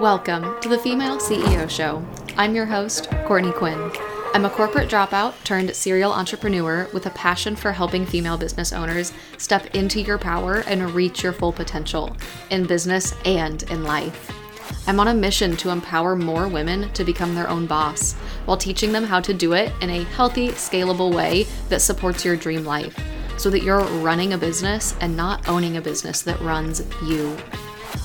Welcome to the Female CEO Show. I'm your host, Courtney Quinn. I'm a corporate dropout turned serial entrepreneur with a passion for helping female business owners step into your power and reach your full potential in business and in life. I'm on a mission to empower more women to become their own boss while teaching them how to do it in a healthy, scalable way that supports your dream life so that you're running a business and not owning a business that runs you.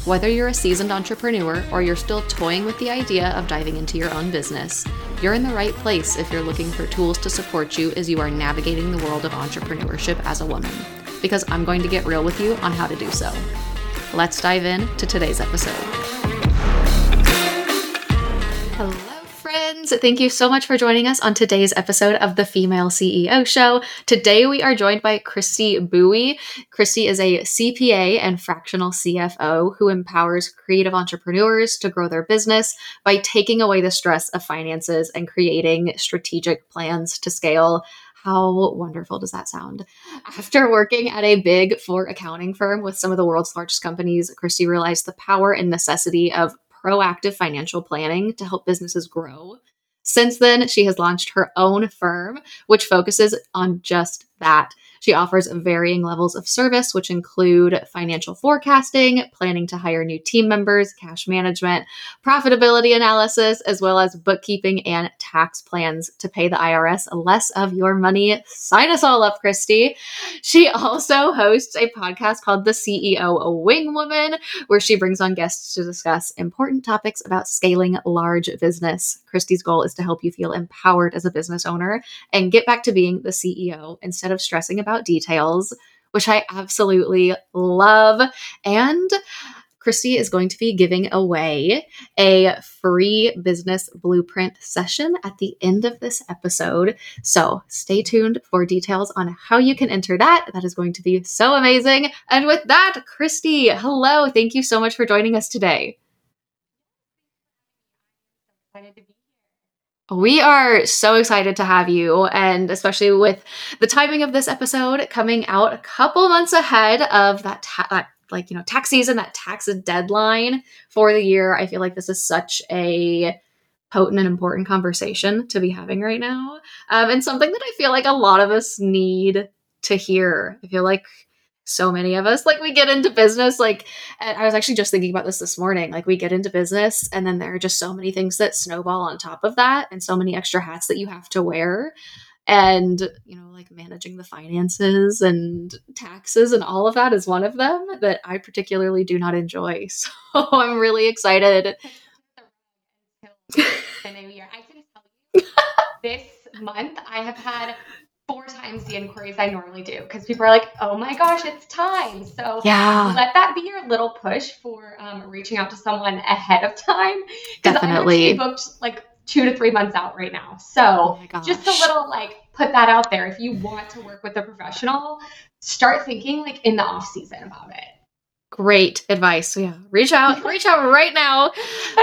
Whether you're a seasoned entrepreneur or you're still toying with the idea of diving into your own business, you're in the right place if you're looking for tools to support you as you are navigating the world of entrepreneurship as a woman. Because I'm going to get real with you on how to do so. Let's dive in to today's episode. Friends. Thank you so much for joining us on today's episode of the Female CEO Show. Today, we are joined by Christy Bowie. Christy is a CPA and fractional CFO who empowers creative entrepreneurs to grow their business by taking away the stress of finances and creating strategic plans to scale. How wonderful does that sound? After working at a big four accounting firm with some of the world's largest companies, Christy realized the power and necessity of proactive financial planning to help businesses grow. Since then, she has launched her own firm, which focuses on just that she offers varying levels of service, which include financial forecasting, planning to hire new team members, cash management, profitability analysis, as well as bookkeeping and tax plans to pay the IRS less of your money. Sign us all up, Christy. She also hosts a podcast called The CEO Wing Woman, where she brings on guests to discuss important topics about scaling large business. Christy's goal is to help you feel empowered as a business owner and get back to being the CEO instead of stressing about about details, which I absolutely love. And Christy is going to be giving away a free business blueprint session at the end of this episode. So stay tuned for details on how you can enter that. That is going to be so amazing. And with that, Christy, hello. Thank you so much for joining us today. We are so excited to have you, and especially with the timing of this episode coming out a couple months ahead of that, ta- that like you know tax season, that tax deadline for the year. I feel like this is such a potent and important conversation to be having right now, um, and something that I feel like a lot of us need to hear. I feel like so many of us. Like we get into business like and i was actually just thinking about this this morning like we get into business and then there are just so many things that snowball on top of that and so many extra hats that you have to wear. And you know like managing the finances and taxes and all of that is one of them that i particularly do not enjoy. So i'm really excited. This month i have had four times the inquiries I normally do because people are like, oh my gosh, it's time. So yeah, let that be your little push for um, reaching out to someone ahead of time. Definitely. I'm booked like two to three months out right now. So oh just a little like put that out there. If you want to work with a professional, start thinking like in the off season about it. Great advice. So yeah, reach out, reach out right now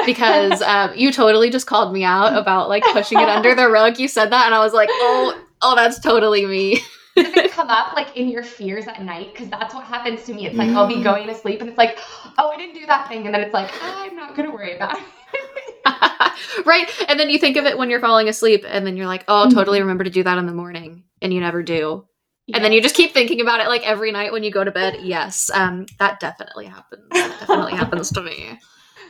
because um, you totally just called me out about like pushing it under the rug. You said that, and I was like, oh, oh, that's totally me. Does it come up like in your fears at night? Because that's what happens to me. It's like I'll be mm. going to sleep and it's like, oh, I didn't do that thing, and then it's like, I'm not gonna worry about it. right, and then you think of it when you're falling asleep, and then you're like, oh, I'll totally mm-hmm. remember to do that in the morning, and you never do. Yeah. And then you just keep thinking about it like every night when you go to bed. Yes, um, that definitely happens. That definitely happens to me.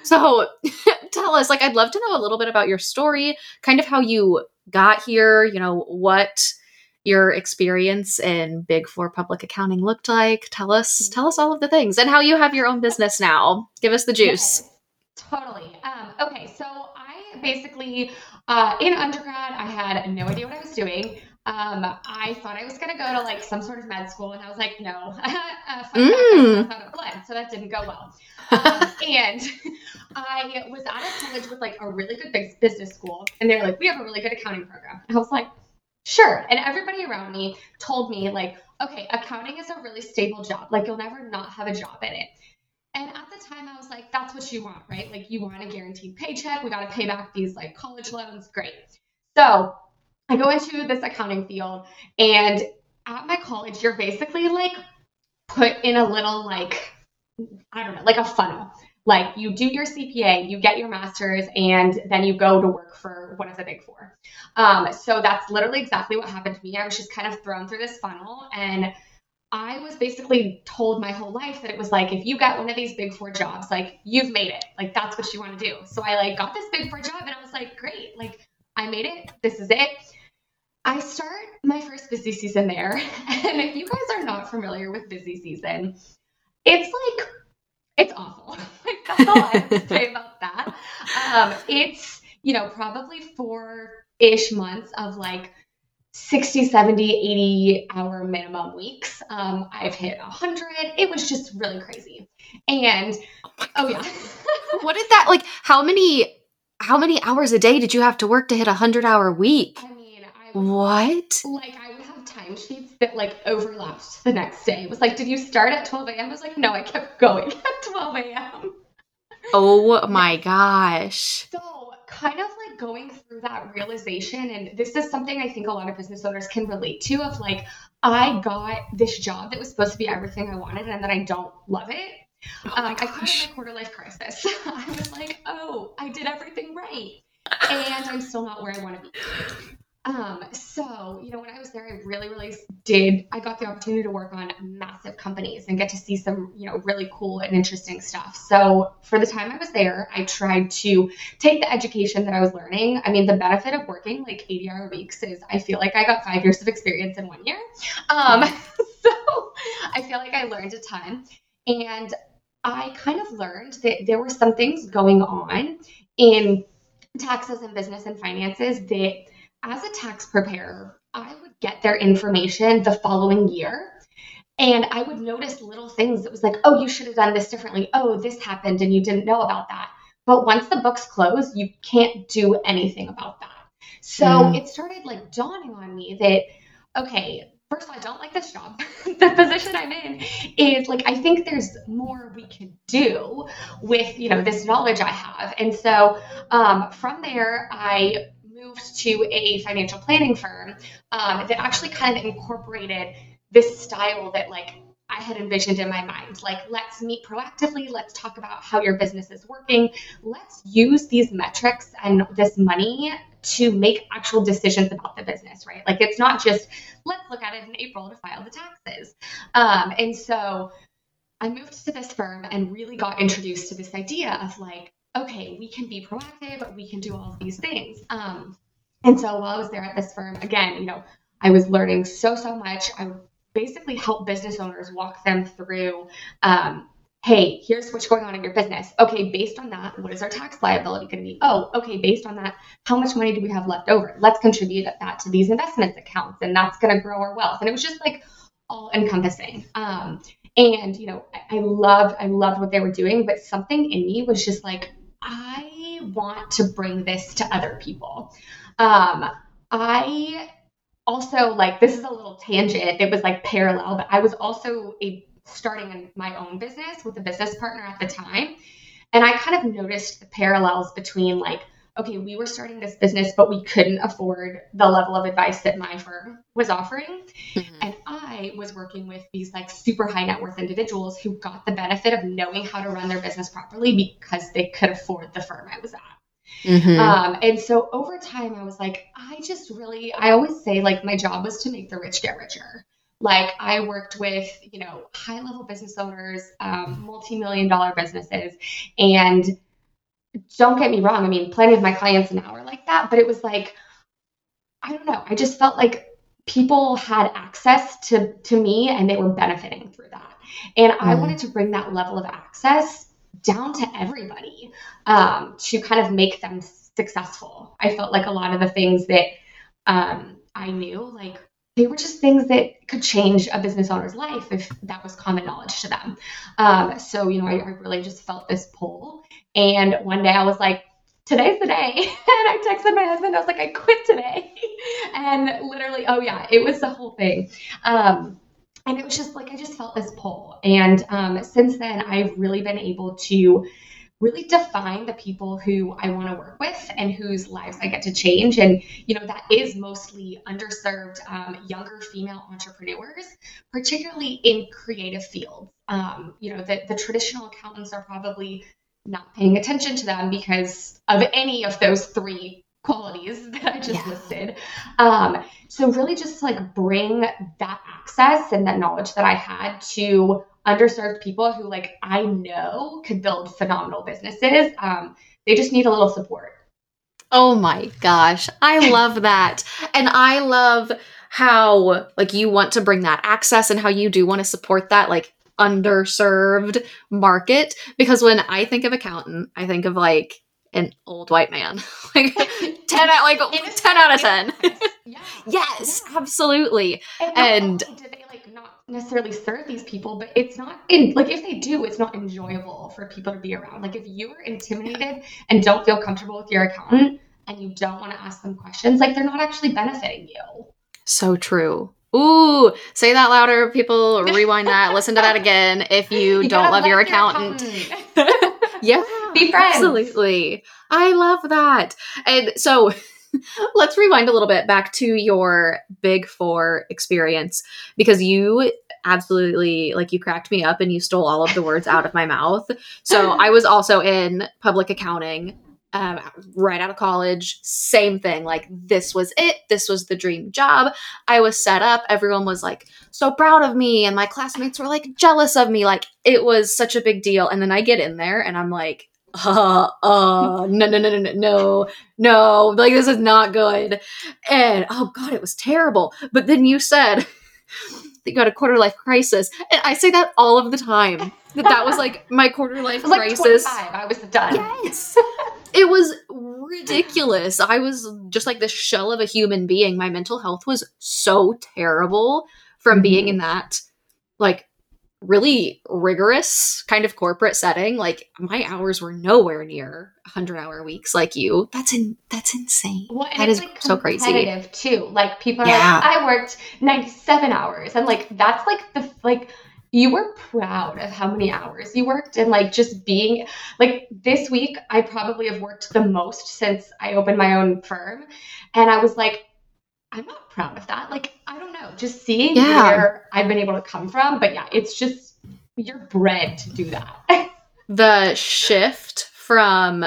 So tell us, like, I'd love to know a little bit about your story, kind of how you got here, you know, what your experience in big four public accounting looked like. Tell us, mm-hmm. tell us all of the things and how you have your own business now. Give us the juice. Yes, totally. Um, okay. So I basically, uh, in undergrad, I had no idea what I was doing. Um, I thought I was going to go to like some sort of med school, and I was like, no. uh, mm. fact, so that didn't go well. Um, and I was out of college with like a really good business school, and they were like, we have a really good accounting program. And I was like, sure. And everybody around me told me like, okay, accounting is a really stable job. Like you'll never not have a job in it. And at the time, I was like, that's what you want, right? Like, you want a guaranteed paycheck. We got to pay back these like college loans. Great. So I go into this accounting field, and at my college, you're basically like put in a little like I don't know, like a funnel. Like you do your CPA, you get your master's, and then you go to work for one of the big four. Um, so that's literally exactly what happened to me. I was just kind of thrown through this funnel and I was basically told my whole life that it was like if you get one of these big four jobs, like you've made it. Like that's what you want to do. So I like got this big four job and I was like, great, like I made it. This is it. I start my first busy season there. And if you guys are not familiar with busy season, it's like it's awful. like that's all I have to say about that. Um, it's, you know, probably four ish months of like 60, 70, 80 hour minimum weeks. Um, I've hit 100. It was just really crazy. And oh, oh yeah. what did that like how many how many hours a day did you have to work to hit a 100 hour week? I what? Like I would have timesheets that like overlapped the next day. It was like, did you start at 12 a.m.? I was like, no, I kept going at 12 a.m. Oh my gosh. So kind of like going through that realization and this is something i think a lot of business owners can relate to of like i got this job that was supposed to be everything i wanted and then i don't love it oh um, i kind of had a quarter life crisis i was like oh i did everything right and i'm still not where i want to be um, so, you know, when I was there, I really, really did. I got the opportunity to work on massive companies and get to see some, you know, really cool and interesting stuff. So, for the time I was there, I tried to take the education that I was learning. I mean, the benefit of working like 80 hour weeks is I feel like I got five years of experience in one year. Um, so, I feel like I learned a ton. And I kind of learned that there were some things going on in taxes and business and finances that as a tax preparer, I would get their information the following year. And I would notice little things that was like, oh, you should have done this differently. Oh, this happened and you didn't know about that. But once the books close, you can't do anything about that. So mm. it started like dawning on me that, okay, first of all, I don't like this job. the position I'm in is like, I think there's more we can do with, you know, this knowledge I have. And so um, from there, I moved to a financial planning firm um, that actually kind of incorporated this style that like I had envisioned in my mind. Like, let's meet proactively. Let's talk about how your business is working. Let's use these metrics and this money to make actual decisions about the business, right? Like, it's not just let's look at it in April to file the taxes. Um, and so I moved to this firm and really got introduced to this idea of like, okay, we can be proactive, we can do all of these things. Um, and so while I was there at this firm, again, you know, I was learning so, so much. I basically help business owners walk them through um, hey, here's what's going on in your business. Okay, based on that, what is our tax liability going to be? Oh, okay, based on that, how much money do we have left over? Let's contribute that to these investments accounts, and that's going to grow our wealth. And it was just like all encompassing. Um, and you know, I, I loved, I loved what they were doing, but something in me was just like, I want to bring this to other people. Um, I also like this is a little tangent. It was like parallel, but I was also a starting my own business with a business partner at the time. And I kind of noticed the parallels between like, okay, we were starting this business, but we couldn't afford the level of advice that my firm was offering. Mm-hmm. And I was working with these like super high net worth individuals who got the benefit of knowing how to run their business properly because they could afford the firm I was at. Mm-hmm. Um, and so over time, I was like, I just really, I always say, like, my job was to make the rich get richer. Like, I worked with, you know, high level business owners, um, multi million dollar businesses. And don't get me wrong, I mean, plenty of my clients now are like that, but it was like, I don't know, I just felt like people had access to, to me and they were benefiting through that. And I mm. wanted to bring that level of access down to everybody um, to kind of make them successful. I felt like a lot of the things that um, I knew, like they were just things that could change a business owner's life if that was common knowledge to them. Um, so, you know, I, I, really just felt this pull. And one day I was like, today's the day. and I texted my husband, I was like, I quit today. and literally, oh yeah, it was the whole thing. Um, and it was just like I just felt this pull. And um, since then, I've really been able to really define the people who I want to work with and whose lives I get to change. And, you know, that is mostly underserved um, younger female entrepreneurs, particularly in creative fields. Um, you know, the, the traditional accountants are probably not paying attention to them because of any of those three qualities that I just Yeah. listed. Um, so really just like bring that access and that knowledge that I had to underserved people who like I know could build phenomenal businesses. Um, they just need a little support. Oh my gosh. I love that. And I love how like you want to bring that access and how you do want to support that like underserved market because when I think of accountant, I think of like an old white man. like 10 out like 10 out of 10. Yeah. yes, Yeah. absolutely. And, And- do they like not necessarily serve these people, but it's not in like if they do, it's not enjoyable for people to be around. Like if you are intimidated and don't feel comfortable with your accountant and you don't want to ask them questions, like they're not actually benefiting you. So true. Ooh, say that louder. People rewind that, listen to that again if you, You don't gotta love your accountant. accountant. Yeah. Be friends. Absolutely. I love that. And so let's rewind a little bit back to your big four experience because you absolutely like you cracked me up and you stole all of the words out of my mouth. So I was also in public accounting um, right out of college. Same thing. Like this was it. This was the dream job. I was set up. Everyone was like so proud of me, and my classmates were like jealous of me. Like it was such a big deal. And then I get in there and I'm like, uh, uh, no, no, no, no, no, no, no, like this is not good. And oh god, it was terrible. But then you said that you got a quarter life crisis, and I say that all of the time. That that was like my quarter life like crisis. 25. I was done. Yes. It was ridiculous. I was just like the shell of a human being. My mental health was so terrible from mm-hmm. being in that like really rigorous kind of corporate setting. Like my hours were nowhere near 100 hour weeks like you. That's in that's insane. Well, and it's like so crazy. too. Like people are Yeah. like, I worked 97 hours. And like that's like the like you were proud of how many hours you worked and like just being like this week I probably have worked the most since I opened my own firm. And I was like, I'm not proud of that. Like, I don't know, just seeing Yeah. where I've been able to come from. But yeah, it's just you're bred to do that. the shift from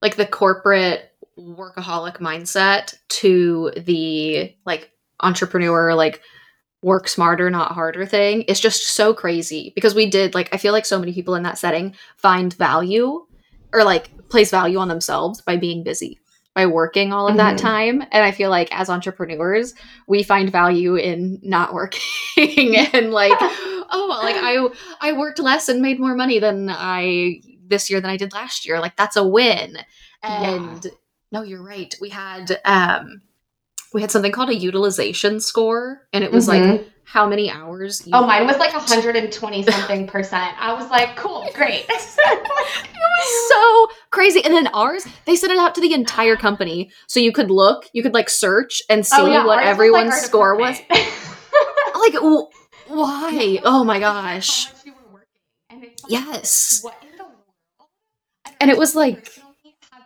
like the corporate workaholic mindset to the like entrepreneur like work smarter not harder thing is just so crazy because we did like i feel like so many people in that setting find value or like place value on themselves by being busy by working all of that Mhm. time and i feel like as entrepreneurs we find value in not working and like oh like i I worked less and made more money than I this year than I did last year. Like that's a win. And no, you're right. We had um we had something called a utilization score and it was like Mhm. how many hours Oh, mine was like 120 something percent. I was like, cool, great. It was so crazy. And then ours, they sent it out to the entire company. So you could look, you could like search and see what Oh, ours was, like, everyone's score was. Like w- why? Oh my gosh. How much you were working. And it's like, Yes. What in the world? I don't And it was like-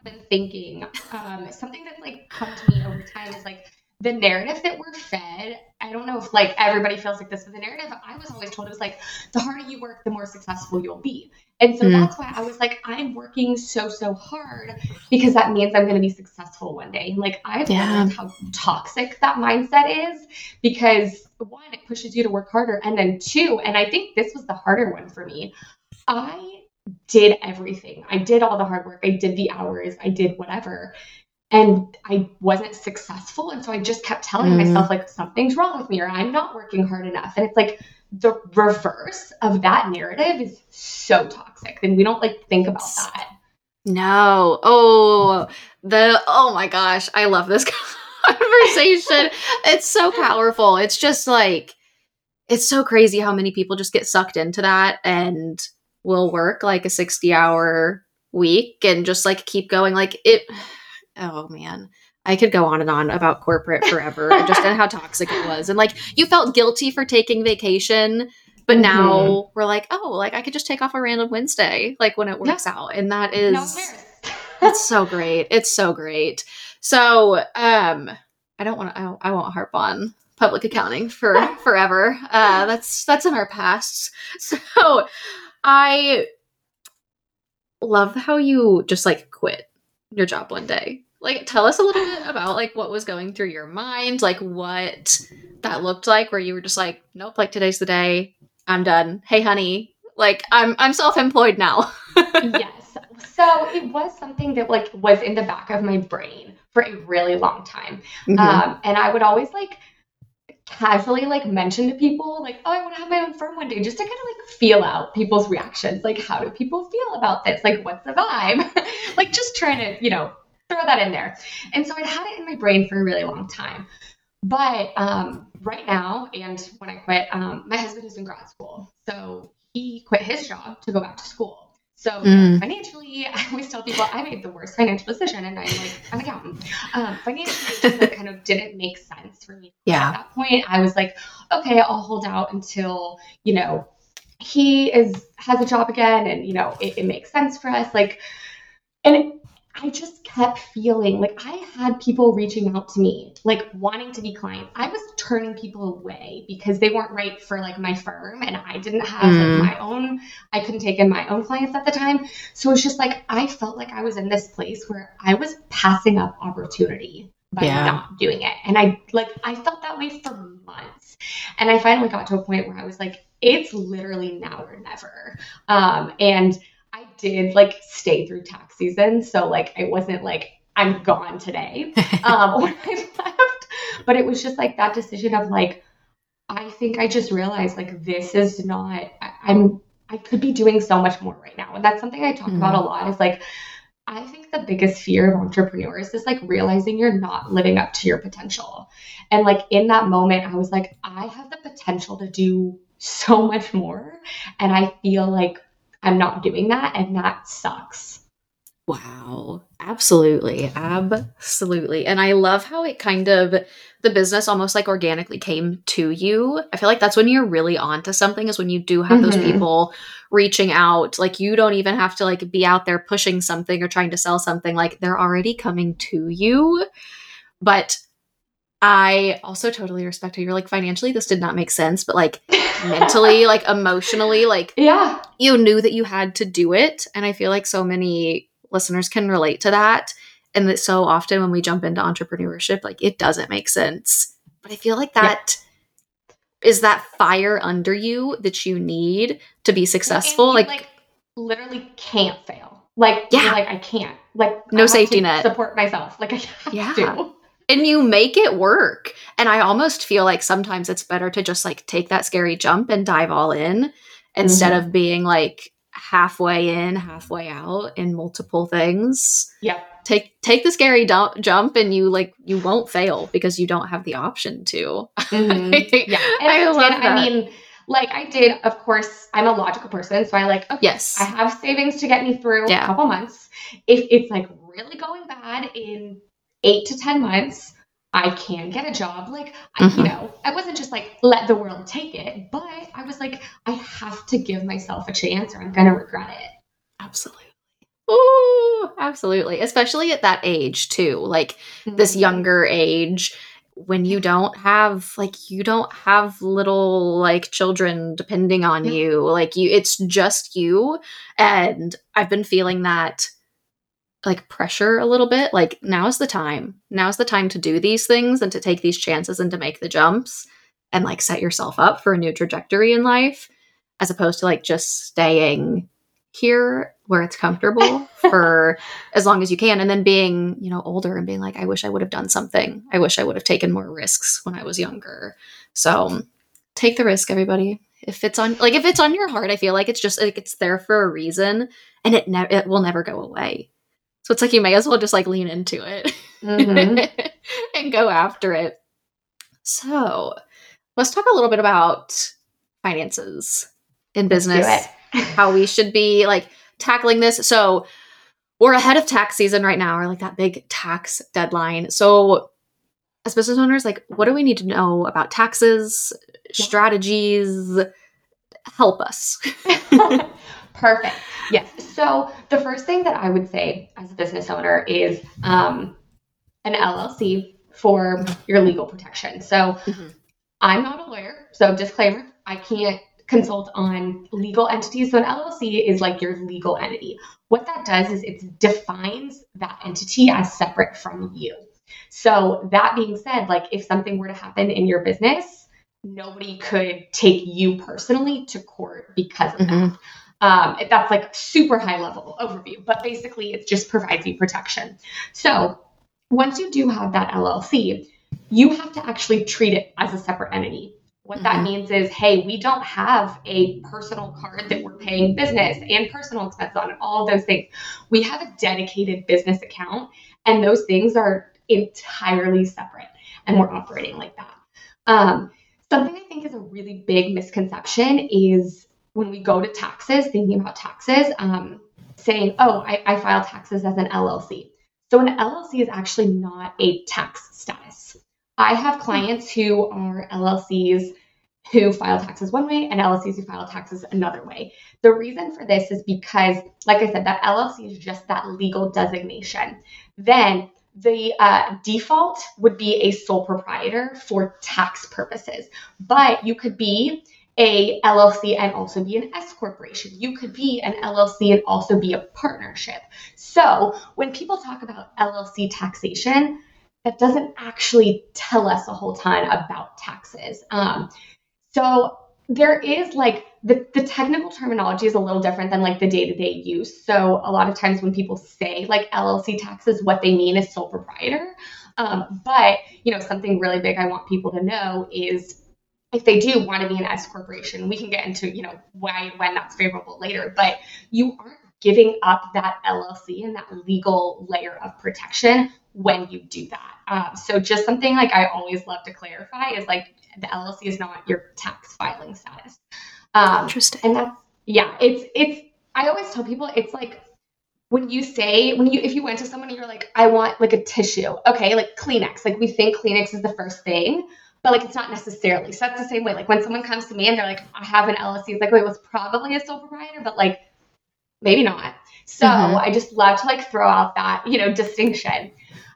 been thinking um, something that's like come to me over time is like the narrative that we're fed. I don't know if like everybody feels like this, but the narrative I was always told it was like the harder you work, the more successful you'll be. And so Mm. that's why I was like, I'm working so so hard because that means I'm going to be successful one day. And like I've Yeah. learned how toxic that mindset is because one, it pushes you to work harder, and then two, and I think this was the harder one for me. I did everything. I did all the hard work. I did the hours. I did whatever. And I wasn't successful. And so I just kept telling Mm. myself, like, something's wrong with me or I'm not working hard enough. And it's like the reverse of that narrative is so toxic. And we don't like think about that. No. Oh, the oh my gosh, I love this conversation. it's so powerful. It's just like it's so crazy how many people just get sucked into that and will work like a 60-hour week and just like keep going like it Oh man. I could go on and on about corporate forever and just and how toxic it was. And like you felt guilty for taking vacation, but now we're like, oh, like I could just take off a random Wednesday, like when it Yeah. works out. And that is No one so great. It's so great. So, um, I don't want to. I, won't- I won't harp on public accounting for forever. Uh, that's that's in our past. So, I love how you just like quit your job one day. Like tell us a little bit about like what was going through your mind, like what that looked like where you were just like, nope, like today's the day. I'm done. Hey honey, like I'm I'm self-employed now. yes. So it was something that like was in the back of my brain for a really long time. Mm-hmm. Um, and I would always like casually like mention to people like oh i want to have my own firm one day just to kind of like feel out people's reactions. Like how do people feel about this? Like what's the vibe? Like just trying to you know throw that in there. And so i'd had it in my brain for a really long time. But um, right now and when i quit um, my husband is in grad school. So he quit his job to go back to school so mm. financially, I always tell people I made the worst financial decision, and I'm like I'm an accountant. Um, financially, it kind of didn't make sense for me. Yeah. At that point, I was like, okay, I'll hold out until you know he is has a job again, and you know it, it makes sense for us. Like, and I just kept feeling like I had people reaching out to me, like wanting to be clients. I was turning people away because they weren't right for like my firm and I didn't have mm. like, my own, I couldn't take in my own clients at the time. So it's just like I felt like I was in this place where I was passing up opportunity by yeah. not doing it. And I like I felt that way for months. And I finally got to a point where I was like, it's literally now or never. Um, and I did like stay through tax season. So like I wasn't like, I'm gone today um, when I left. But it was just like that decision of like, I think I just realized like this is not I, am I could be doing so much more right now. And that's something I talk mm-hmm. about a lot is like I think the biggest fear of entrepreneurs is like realizing you're not living up to your potential. And like in that moment, I was like, I have the potential to do so much more. And I feel like I'm not doing that, and that sucks. Wow. Absolutely. Absolutely. And I love how it kind of the business almost like organically came to you. I feel like that's when you're really onto something is when you do have mm-hmm. those people reaching out. Like you don't even have to like be out there pushing something or trying to sell something. Like they're already coming to you. But I also totally respect how you're like financially this did not make sense, but like mentally, like emotionally, like yeah, you knew that you had to do it. And I feel like so many listeners can relate to that. And that so often when we jump into entrepreneurship, like it doesn't make sense. But I feel like that yeah. is that fire under you that you need to be successful. You, like, like literally can't fail. Like yeah, like I can't. Like no safety net. Support myself. Like I have yeah. to and you make it work. And I almost feel like sometimes it's better to just like take that scary jump and dive all in instead mm-hmm. of being like halfway in, halfway out in multiple things. Yeah. Take take the scary dump, jump and you like you won't fail because you don't have the option to. Mm-hmm. yeah. And I, love that. I mean, like I did, of course, I'm a logical person, so I like okay, yes, I have savings to get me through yeah. a couple months. If it's like really going bad in eight to 10 months, I can get a job. Like, mm-hmm. I, you know, I wasn't just like, let the world take it, but I was like, I have to give myself a chance or I'm going to regret it. Absolutely. Ooh, absolutely. Especially at that age, too. Like, mm-hmm. this younger age when you don't have like you don't have little like children depending on yeah. you like you it's just you and i've been feeling that like pressure a little bit like now's the time. Now's the time to do these things and to take these chances and to make the jumps and like set yourself up for a new trajectory in life as opposed to like just staying here where it's comfortable for as long as you can and then being you know older and being like i wish i would have done something. I wish i would have taken more risks when i was younger. So take the risk everybody. If it's on like if it's on your heart i feel like it's just like it's there for a reason and it never it will never go away so it's like you may as well just like lean into it mm-hmm. and go after it. So let's talk a little bit about finances in business, how we should be like tackling this. So we're ahead of tax season right now, or like that big tax deadline. So as business owners, like what do we need to know about taxes, strategies? Help us. Perfect. Yes. So the first thing that I would say as a business owner is um, an LLC for your legal protection. So mm-hmm. I'm not a lawyer, so disclaimer: I can't consult on legal entities. So an LLC is like your legal entity. What that does is it defines that entity as separate from you. So that being said, like if something were to happen in your business, nobody could take you personally to court because of mm-hmm. that. Um, that's like super high level overview, but basically it just provides you protection. So once you do have that LLC, you have to actually treat it as a separate entity. What mm-hmm. that means is, hey, we don't have a personal card that we're paying business and personal expenses on, and all of those things. We have a dedicated business account, and those things are entirely separate, and we're operating like that. Um, something I think is a really big misconception is when we go to taxes, thinking about taxes, um, saying, oh, I, I file taxes as an LLC. So an LLC is actually not a tax status. I have clients who are LLCs who file taxes one way and LLCs who file taxes another way. The reason for this is because, like I said, that LLC is just that legal designation. Then the uh, default would be a sole proprietor for tax purposes, but you could be a LLC and also be an S corporation. You could be an LLC and also be a partnership. So when people talk about LLC taxation, that doesn't actually tell us a whole ton about taxes. Um, so there is like the, the technical terminology is a little different than like the day-to-day use. So a lot of times when people say like LLC taxes, what they mean is sole proprietor. Um, but you know, something really big I want people to know is if they do want to be an S corporation, we can get into, you know, why and when that's favorable later, but you aren't giving up that LLC and that legal layer of protection when you do that. Um, so just something like I always love to clarify is like the LLC is not your tax filing status. Um, Interesting. And that's yeah, it's it's. I always tell people it's like when you say when you if you went to someone and you're like I want like a tissue, okay, like Kleenex. Like we think Kleenex is the first thing, but like it's not necessarily. So that's the same way. Like when someone comes to me and they're like, I have an LLC, it's like, wait, was probably a sole proprietor, but like maybe not. So mm-hmm. I just love to like throw out that, you know, distinction.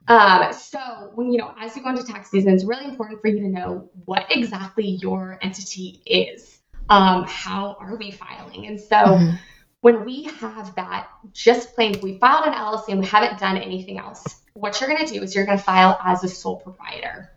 Um, so when you know, as you go into tax season, it's really important for you to know what exactly your entity is. Um, how are we filing? And so mm-hmm. when we have that just plain, we filed an LLC and we haven't done anything else. What you're going to do is you're going to file as a sole proprietor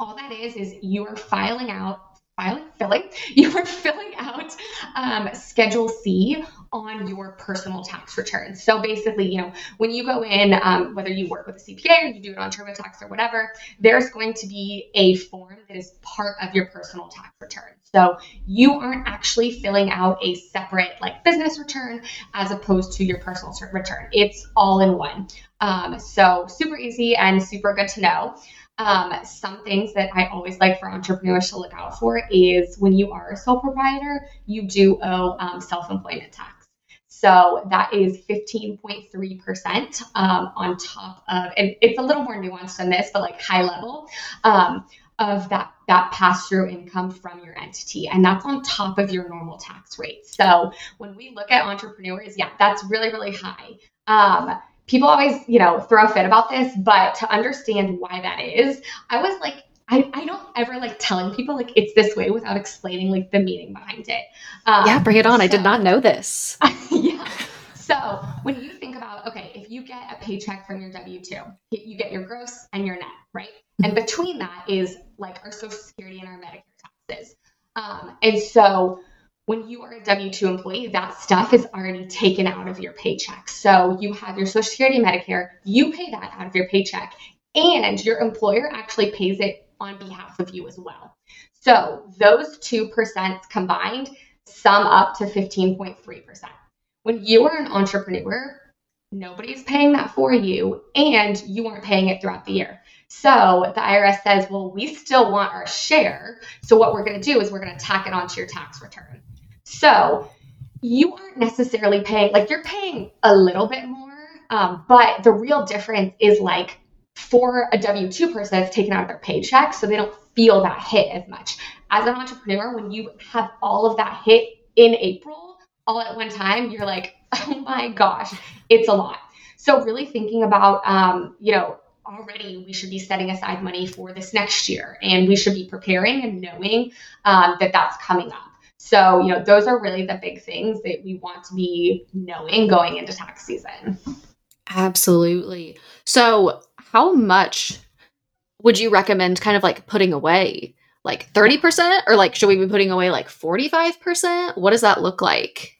all that is is you are filing out filing filling you are filling out um, schedule c on your personal tax return. So basically you know when you go in um, whether you work with a cpa or you do it on turbotax or whatever there's going to be a form that is part of your personal tax return. So you aren't actually filling out a separate like business return as opposed to your personal return. It's all in one. Um, so super easy and super good to know um, some things that I always like for entrepreneurs to look out for is when you are a sole proprietor, you do owe um, self employment tax. So that is 15.3% um, on top of, and it's a little more nuanced than this, but like high level um, of that that pass through income from your entity, and that's on top of your normal tax rate. So when we look at entrepreneurs, yeah, that's really really high. Um, people always, you know, throw a fit about this, but to understand why that is, I was like, I, I don't ever like telling people like it's this way without explaining like the meaning behind it. Um, yeah, bring it on. So, I did not know this. yeah. So when you think about, okay, if you get a paycheck from your W 2, you get your gross and your net, right? And between that is like our Social Security and our Medicare taxes. Um, and so when you are a W 2 employee, that stuff is already taken out of your paycheck. So you have your Social Security, Medicare, you pay that out of your paycheck, and your employer actually pays it on behalf of you as well. So those two percent combined sum up to 15.3%. When you are an entrepreneur, nobody's paying that for you, and you aren't paying it throughout the year. So the IRS says, well, we still want our share. So what we're going to do is we're going to tack it onto your tax return. So you aren't necessarily paying, like you're paying a little bit more, um, but the real difference is like for a W 2 person, it's taken out of their paycheck, so they don't feel that hit as much. As an entrepreneur, when you have all of that hit in April all at one time, you're like, oh my gosh, it's a lot. So, really thinking about, um, you know, already we should be setting aside money for this next year and we should be preparing and knowing um, that that's coming up. So, you know, those are really the big things that we want to be knowing going into tax season. Absolutely. So, how much would you recommend kind of like putting away? Like 30% or like should we be putting away like 45%? What does that look like?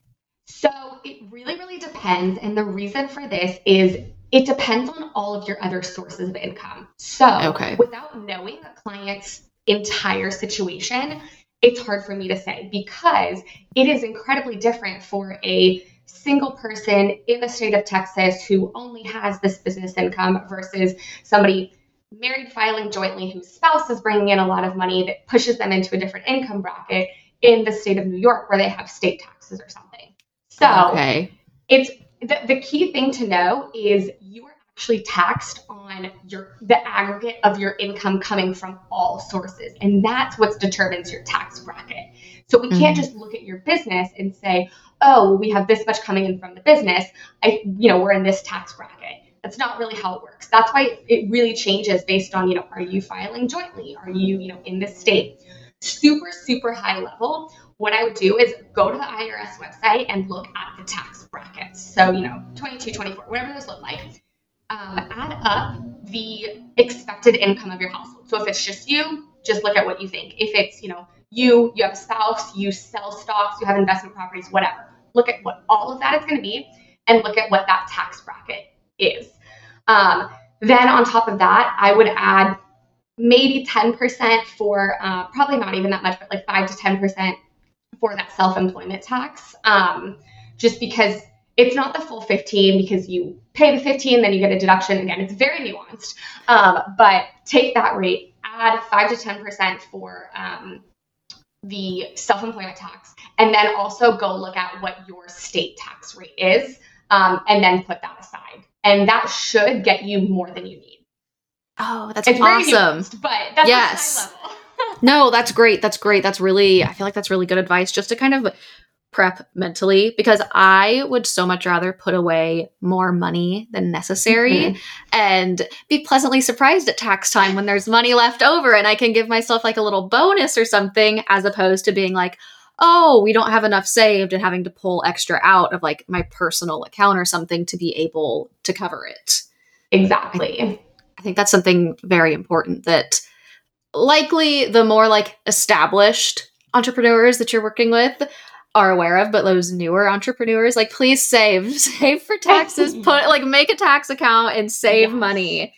So, it really really depends and the reason for this is it depends on all of your other sources of income. So, okay. without knowing a client's entire situation, it's hard for me to say because it is incredibly different for a single person in the state of Texas who only has this business income versus somebody married filing jointly whose spouse is bringing in a lot of money that pushes them into a different income bracket in the state of New York where they have state taxes or something. So okay. it's the, the key thing to know is you are actually taxed on your the aggregate of your income coming from all sources and that's what determines your tax bracket so we can't Mhm. just look at your business and say oh well, we have this much coming in from the business i you know we're in this tax bracket that's not really how it works that's why it really changes based on you know are you filing jointly are you you know in this state super super high level what i would do is go to the irs website and look at the tax brackets so you know 22 24 whatever those look like um, add up the expected income of your household. So if it's just you, just look at what you think. If it's, you know, you, you have a spouse, you sell stocks, you have investment properties, whatever. Look at what all of that is going to be and look at what that tax bracket is. Um, then on top of that, I would add maybe 10% for, uh, probably not even that much, but like 5 to 10% for that self employment tax. Um, just because it's not the full 15 because you pay the 15 then you get a deduction again it's very nuanced um, but take that rate add 5 to 10% for um, the self-employment tax and then also go look at what your state tax rate is um, and then put that aside and that should get you more than you need Oh, that's it's awesome. but that's Yes. No, that's great. That's great. That's really, I feel like that's really good advice just to kind of prep mentally because I would so much rather put away more money than necessary Mhm. and be pleasantly surprised at tax time when there's money left over and I can give myself like a little bonus or something as opposed to being like, oh, we don't have enough saved and having to pull extra out of like my personal account or something to be able to cover it. exactly I think that's something very important that likely the more like established entrepreneurs that you're working with are aware of, but those newer entrepreneurs, like please save, save for taxes, put like make a tax account and save Yes. money.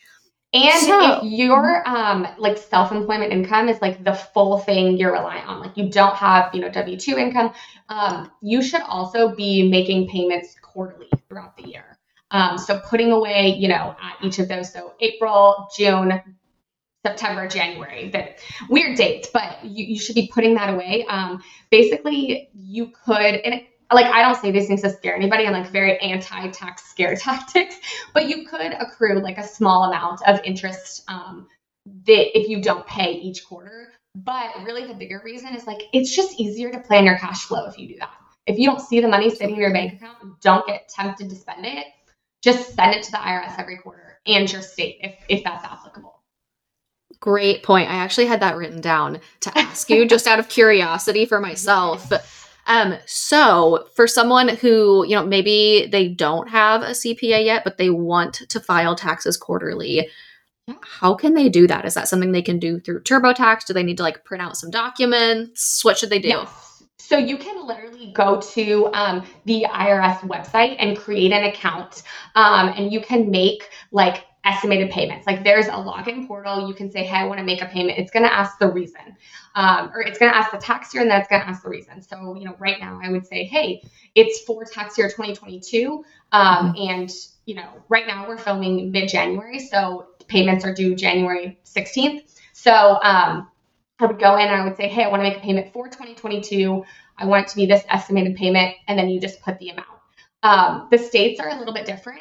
And So- if your um like self-employment income is like the full thing you're reliant on, like you don't have, you know, W-2 income, um, you should also be making payments quarterly throughout the year. Um, so putting away, you know, at each of those, so April, June, September, January, that weird dates, but you, you should be putting that away. Um, basically, you could, and it, like I don't say these things to scare anybody. I'm like very anti-tax scare tactics, but you could accrue like a small amount of interest um, that if you don't pay each quarter. But really, the bigger reason is like it's just easier to plan your cash flow if you do that. If you don't see the money sitting in your bank account, don't get tempted to spend it. Just send it to the IRS every quarter and your state if if that's applicable. Great point. I actually had that written down to ask you just out of curiosity for myself. Um, so for someone who, you know, maybe they don't have a CPA yet, but they want to file taxes quarterly, how can they do that? Is that something they can do through TurboTax? Do they need to like print out some documents? What should they do? So you can literally go to um, the IRS website and create an account, um, and you can make like estimated payments. Like there's a login portal. You can say, "Hey, I want to make a payment." It's going to ask the reason, um, or it's going to ask the tax year, and that's going to ask the reason. So you know, right now, I would say, "Hey, it's for tax year 2022," um, and you know, right now we're filming mid-January, so payments are due January 16th. So um, I would go in and I would say, hey, I want to make a payment for 2022. I want it to be this estimated payment, and then you just put the amount. Um, the states are a little bit different.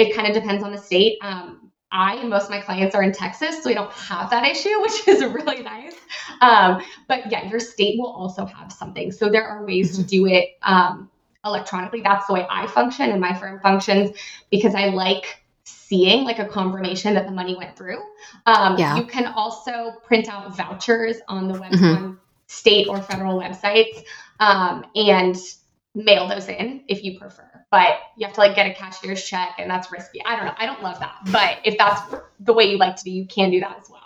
It kind of depends on the state. Um, I and most of my clients are in Texas, so we don't have that issue, which is really nice. Um, but yeah, your state will also have something. So there are ways to do it um, electronically. That's the way I function and my firm functions because I like seeing like a confirmation that the money went through. Um, Yeah. You can also print out vouchers on the web Mhm. on state or federal websites. um, and mail those in if you prefer. But you have to like get a cashier's check, and that's risky. I don't know. I don't love that, but if that's the way you like to be, you can do that as well.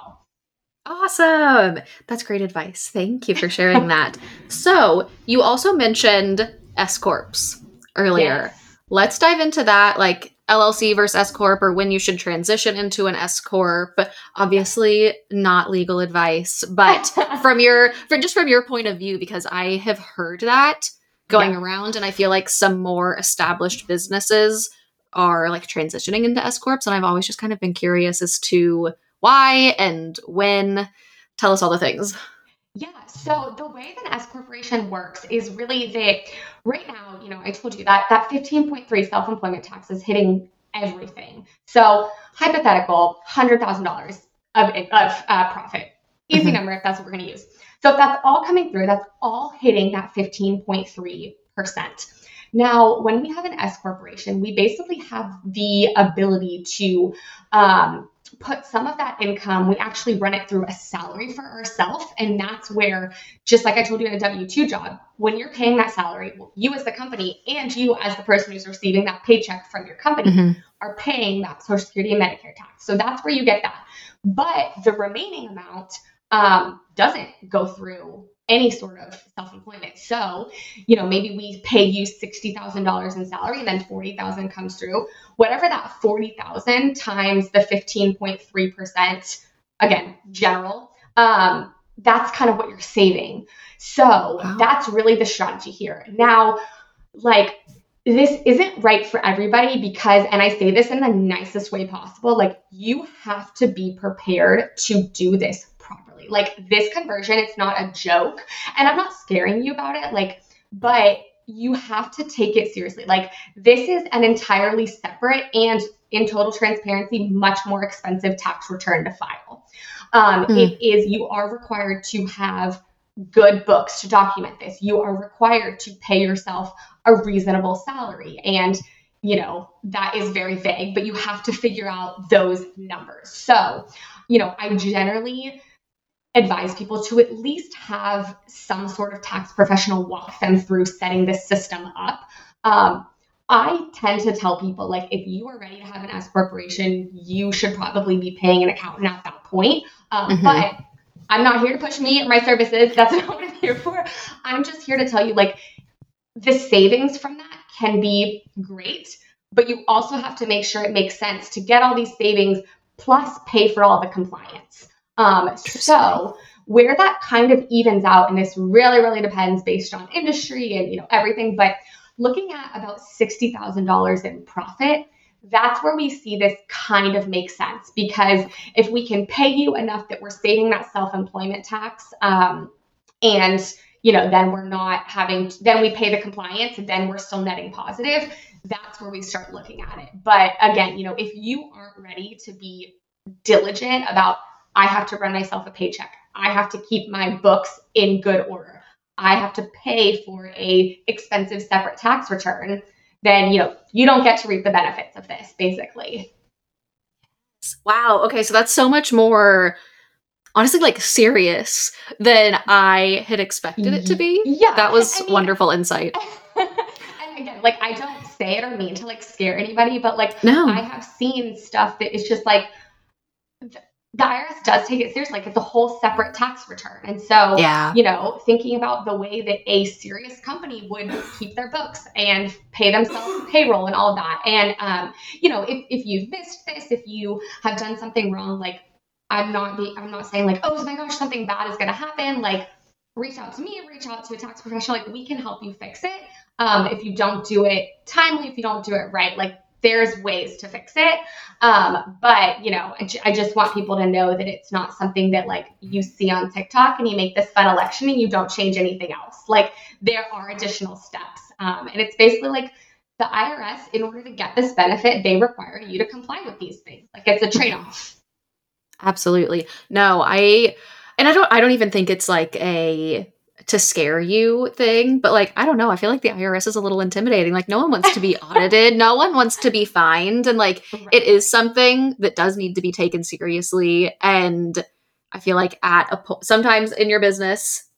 Awesome. That's great advice. Thank you for sharing that. So, you also mentioned S Corps earlier. Yes. Let's dive into that, like LLC versus S Corp, or when you should transition into an S Corp. Obviously, not legal advice, but from your, from just from your point of view, because I have heard that going Yeah. around, and I feel like some more established businesses are like transitioning into S Corps, and I've always just kind of been curious as to why and when. Tell us all the things. Yeah, so the way that S corporation works is really that right now, you know, I told you that that 15.3 self-employment tax is hitting everything. So hypothetical, hundred thousand dollars of of uh, profit, easy Mhm. number if that's what we're going to use. So if that's all coming through, that's all hitting that 15.3 percent. Now, when we have an S corporation, we basically have the ability to um, put some of that income, we actually run it through a salary for ourselves. And that's where, just like I told you in a W 2 job, when you're paying that salary, you as the company and you as the person who's receiving that paycheck from your company are paying that Social Security and Medicare tax. So that's where you get that. But the remaining amount um, doesn't go through any sort of self employment. So, you know, maybe we pay you $60,000 in salary and then 40,000 comes through. Whatever that 40,000 times the 15.3%, again, general, um, that's kind of what you're saving. So Wow. that's really the strategy here. Now, like, this isn't right for everybody because, and I say this in the nicest way possible, like, you have to be prepared to do this properly. Like, this conversion, it's not a joke. And I'm not scaring you about it, like, but you have to take it seriously. Like, this is an entirely separate and, in total transparency, much more expensive tax return to file. Um, Hmm. It is, you are required to have good books to document this. You are required to pay yourself a reasonable salary. And, you know, that is very vague, but you have to figure out those numbers. So, you know, I generally advise people to at least have some sort of tax professional walk them through setting this system up. Um, I tend to tell people like if you are ready to have an S corporation, you should probably be paying an accountant at that point. Um, Mhm. But I'm not here to push me or my services. That's not what I'm here for. I'm just here to tell you like the savings from that can be great, but you also have to make sure it makes sense to get all these savings plus pay for all the compliance. Um, so where that kind of evens out, and this really, really depends based on industry and you know everything, but looking at about sixty thousand dollars in profit, that's where we see this kind of make sense. Because if we can pay you enough that we're saving that self-employment tax, um, and you know then we're not having then we pay the compliance and then we're still netting positive that's where we start looking at it. But again you know if you aren't ready to be diligent about i have to run myself a paycheck i have to keep my books in good order i have to pay for a expensive separate tax return then you know you don't get to reap the benefits of this basically Wow. Okay, so that's so much more honestly like serious than I had expected it to be. yeah That was I mean, wonderful insight. and again, like I don't say it or mean to like scare anybody, but like No. I have seen stuff that is just like the IRS does take it seriously. Like it's a whole separate tax return. And so, yeah. you know, thinking about the way that a serious company would keep their books and pay themselves payroll and all of that. And, um, you know, if, if you've missed this, if you have done something wrong, like I'm not being, I'm not saying like, oh my gosh, something bad is going to happen. Like reach out to me, reach out to a tax professional. Like we can help you fix it. Um, if you don't do it timely, if you don't do it right, like there's ways to fix it. Um, but you know, I, just want people to know that it's not something that like you see on TikTok and you make this fun election and you don't change anything else. Like there are additional steps. Um, and it's basically like the IRS, in order to get this benefit, they require you to comply with these things. Like it's a trade-off. Absolutely. No, I and I don't I don't even think it's like a to scare you thing, but like I don't know, I feel like the IRS is a little intimidating. Like no one wants to be audited, no one wants to be fined and like it is something that does need to be taken seriously and I feel like at a po- sometimes in your business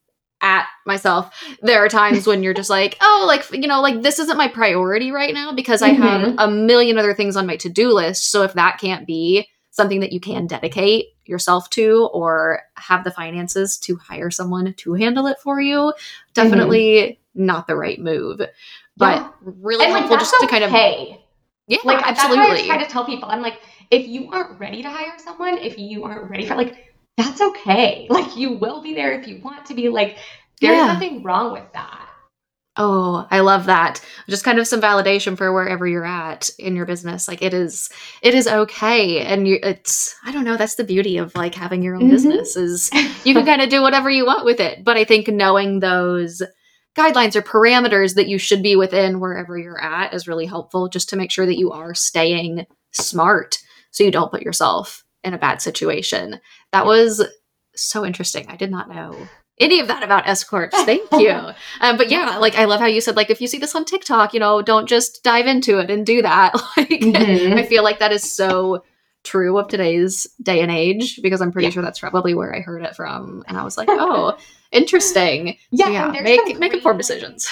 at myself there are times when you're just like oh like you know like this isn't my priority right now because i have Mhm. a million other things on my to-do list so if that can't be something that you can dedicate yourself to or have the finances to hire someone to handle it for you definitely not the right move but Yeah. really and helpful that's just to kind of okay. yeah like that's what I absolutely try to tell people. I'm like, if you aren't ready to hire someone, if you aren't ready for like, that's okay. Like you will be there if you want to be. Like there's Yeah. nothing wrong with that. Oh, I love that. Just kind of some validation for wherever you're at in your business. Like it is it is okay and you it's I don't know, that's the beauty of like having your own Mhm. business is you can kind of do whatever you want with it. But I think knowing those guidelines or parameters that you should be within wherever you're at is really helpful just to make sure that you are staying smart so you don't put yourself in a bad situation. That was so interesting. I did not know any of that about S Corps. Thank you. Um, but yeah, like I love how you said, like if you see this on TikTok, you know, don't just dive into it and do that. Like Mhm. I feel like that is so true of today's day and age because I'm pretty Yeah. sure that's probably where I heard it from, and I was like, oh, interesting. Yeah, so yeah, make make informed decisions.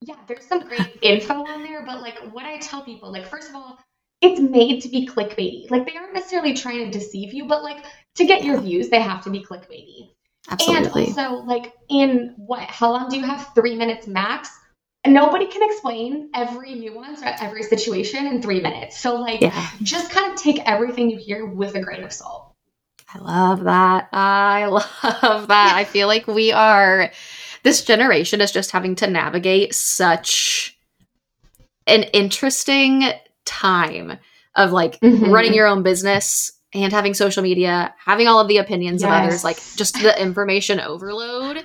Yeah, there's some great info on there, but like what I tell people, like first of all, it's made to be clickbaity. Like they aren't necessarily trying to deceive you, but like to get your views, they have to be clickbaity. Absolutely. And also, like, in what? How long do you have? Three minutes max. And nobody can explain every nuance or every situation in three minutes. So, like, yeah, just kind of take everything you hear with a grain of salt. I love that. I love that. I feel like we are this generation is just having to navigate such an interesting time of like Mhm. running your own business and having social media, having all of the opinions of others, like just the information overload.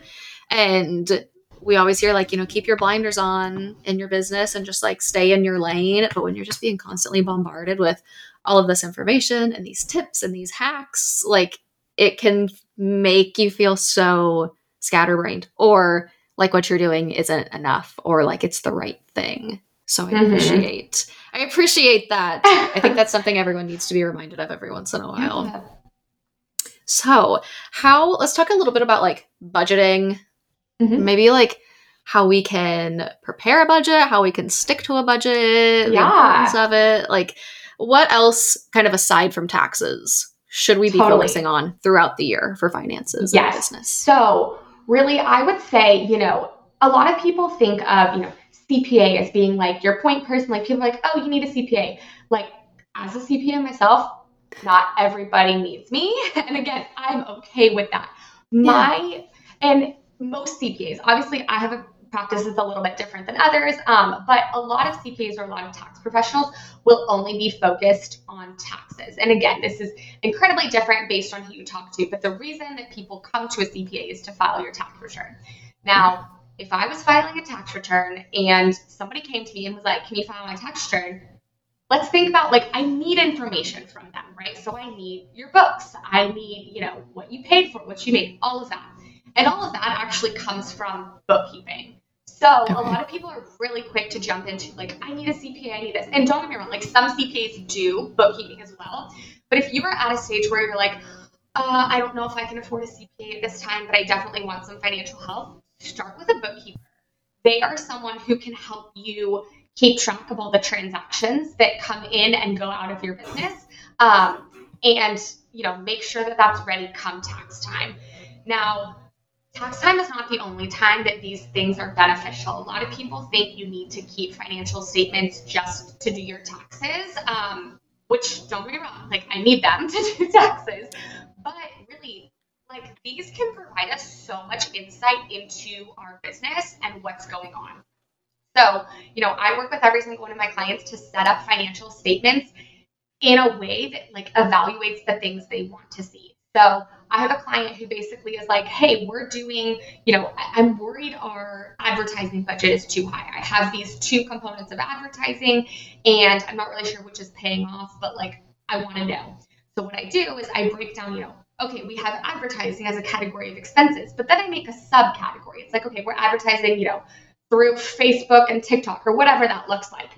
And we always hear like, you know, keep your blinders on in your business and just like stay in your lane. But when you're just being constantly bombarded with all of this information and these tips and these hacks, like it can make you feel so scatterbrained or like what you're doing isn't enough or like it's the right thing. So I Mhm. appreciate I appreciate that. I think that's something everyone needs to be reminded of every once in a while. Yeah. So, how let's talk a little bit about like budgeting, Mhm. maybe like how we can prepare a budget, how we can stick to a budget, the Yeah. importance of it. Like, what else, kind of aside from taxes, should we be Totally. focusing on throughout the year for finances in Yes. business? So, really, I would say, you know, a lot of people think of, you know, CPA as being like your point person. Like, people are like, oh, you need a CPA. Like, as a CPA myself, not everybody needs me. And again, I'm okay with that. My, and most CPAs, obviously, I have a practice that's a little bit different than others, um, but a lot of CPAs or a lot of tax professionals will only be focused on taxes. And again, this is incredibly different based on who you talk to. But the reason that people come to a CPA is to file your tax return. Now, if I was filing a tax return and somebody came to me and was like, Can you file my tax return? Let's think about like, I need information from them, right? So I need your books. I need, you know, what you paid for, what you made, all of that. And all of that actually comes from bookkeeping. So Okay. a lot of people are really quick to jump into like, I need a CPA, I need this. And don't get me wrong, like some CPAs do bookkeeping as well. But if you are at a stage where you're like, uh, I don't know if I can afford a CPA at this time, but I definitely want some financial help, start with a bookkeeper. They are someone who can help you keep track of all the transactions that come in and go out of your business, um, and you know make sure that that's ready come tax time. Now, tax time is not the only time that these things are beneficial. A lot of people think you need to keep financial statements just to do your taxes, um, which don't get me wrong, like I need them to do taxes, but really, like these can provide us so much insight into our business and what's going on. So, you know, I work with every single one of my clients to set up financial statements in a way that like evaluates the things they want to see. So I have a client who basically is like, hey, we're doing, you know, I'm worried our advertising budget is too high. I have these two components of advertising and I'm not really sure which is paying off, but like I want to know. So what I do is I break down, you know, okay, we have advertising as a category of expenses, but then I make a subcategory. It's like, okay, we're advertising, you know, through Facebook and TikTok or whatever that looks like.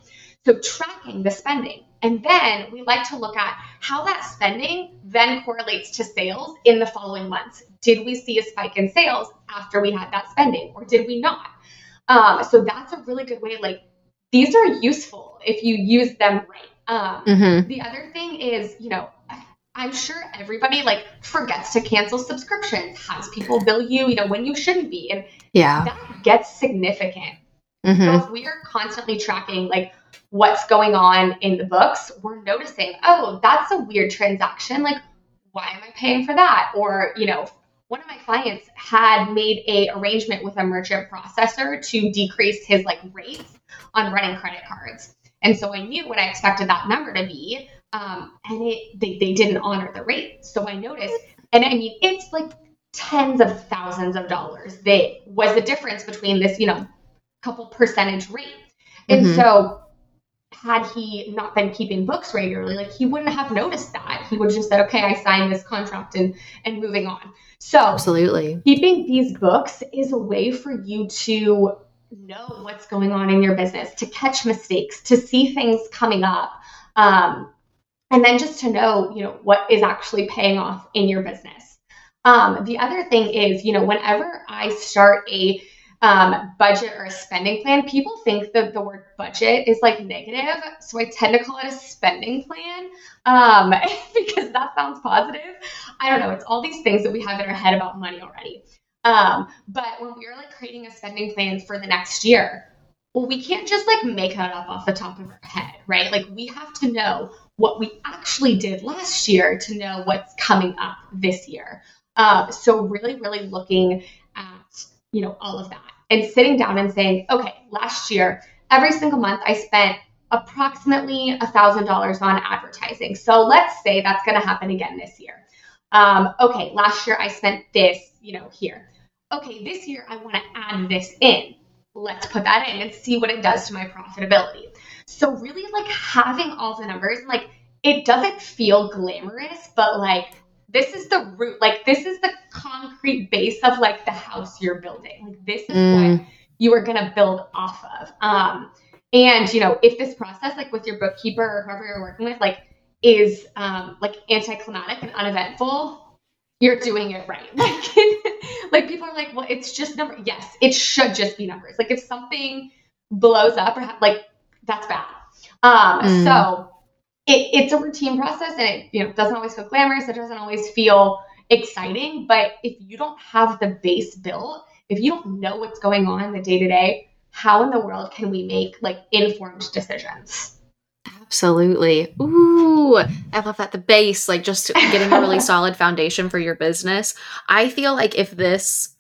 So tracking the spending. And then we like to look at how that spending then correlates to sales in the following months. Did we see a spike in sales after we had that spending or did we not? Um, so that's a really good way. Like these are useful if you use them right. Um, mm-hmm. The other thing is, you know, I'm sure everybody like forgets to cancel subscriptions, has people bill you, you know, when you shouldn't be, and yeah, that gets significant. Mm-hmm. So if we are constantly tracking like what's going on in the books, we're noticing, oh, that's a weird transaction. Like, why am I paying for that? Or you know, one of my clients had made a arrangement with a merchant processor to decrease his like rates on running credit cards. And so I knew what I expected that number to be. Um, and it they, they didn't honor the rate. So I noticed, and I mean, it's like tens of thousands of dollars that was the difference between this, you know, couple percentage rate. And mm-hmm. so had he not been keeping books regularly, like he wouldn't have noticed that. He would have just said, okay, I signed this contract and and moving on. So absolutely keeping these books is a way for you to know what's going on in your business, to catch mistakes, to see things coming up. Um, and then just to know, you know, what is actually paying off in your business. Um, the other thing is, you know, whenever I start a um, budget or a spending plan, people think that the word budget is like negative. So I tend to call it a spending plan um, because that sounds positive. I don't know. It's all these things that we have in our head about money already. Um, but when we are like creating a spending plan for the next year, well, we can't just like make that up off the top of our head, right? Like we have to know what we actually did last year to know what's coming up this year. Uh, so really, really looking at you know all of that and sitting down and saying, okay, last year every single month I spent approximately a thousand dollars on advertising. So let's say that's going to happen again this year. Um, okay, last year I spent this, you know, here okay, this year I want to add this in. Let's put that in and see what it does to my profitability. So, really, like having all the numbers, like it doesn't feel glamorous, but like this is the root, like this is the concrete base of like the house you're building. Like this is mm. what you are gonna build off of. Um, and you know, if this process, like with your bookkeeper or whoever you're working with, like is um, like anticlimactic and uneventful, you're doing it right. Like, like people are like, well, it's just number. Yes, it should just be numbers. Like if something blows up or ha- like that's bad. Um, mm. so it, it's a routine process and it you know doesn't always feel glamorous. It doesn't always feel exciting. But if you don't have the base built, if you don't know what's going on in the day to day, how in the world can we make like informed decisions? Absolutely. Ooh, I love that. The base, like just getting a really solid foundation for your business. I feel like if this,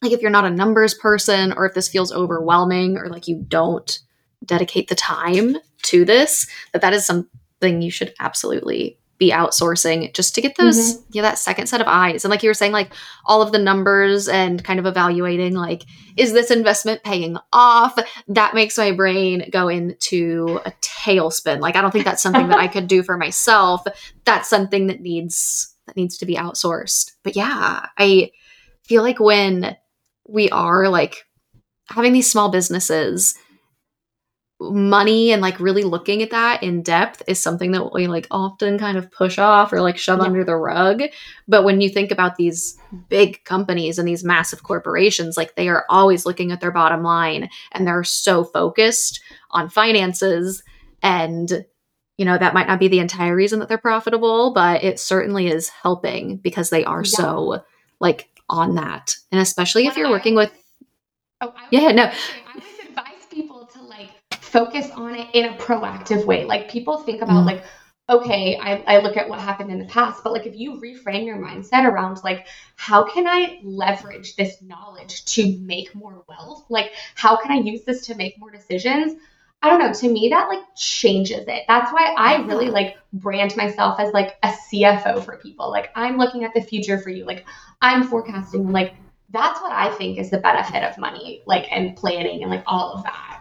like if you're not a numbers person or if this feels overwhelming or like you don't dedicate the time to this, that that is something you should absolutely be outsourcing just to get those mm-hmm. yeah that second set of eyes. And like you were saying like all of the numbers and kind of evaluating like is this investment paying off? That makes my brain go into a tailspin. Like i don't think that's something that i could do for myself. That's something that needs that needs to be outsourced. But yeah i feel like when we are like having these small businesses money and like really looking at that in depth is something that we like often kind of push off or like shove yeah. under the rug but when you think about these big companies and these massive corporations like they are always looking at their bottom line and they're so focused on finances and you know that might not be the entire reason that they're profitable but it certainly is helping because they are yeah. so like on that and especially if you're working with oh, yeah no focus on it in a proactive way. Like people think about mm. like, okay, I, I look at what happened in the past, but like if you reframe your mindset around like, how can I leverage this knowledge to make more wealth? Like, how can I use this to make more decisions? I don't know. To me, that like changes it. That's why I really like brand myself as like a CFO for people. Like, I'm looking at the future for you. Like, I'm forecasting. Like, that's what I think is the benefit of money, like, and planning and like all of that.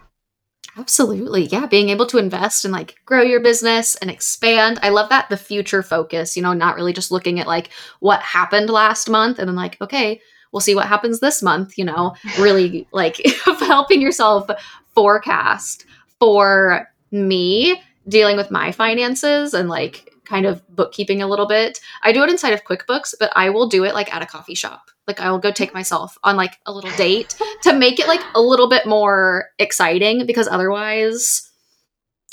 Absolutely. Yeah. Being able to invest and like grow your business and expand. I love that the future focus, you know, not really just looking at like what happened last month and then like, okay, we'll see what happens this month, you know, really like helping yourself forecast for me dealing with my finances and like kind of bookkeeping a little bit. I do it inside of QuickBooks, but I will do it like at a coffee shop. Like I will go take myself on like a little date to make it like a little bit more exciting because otherwise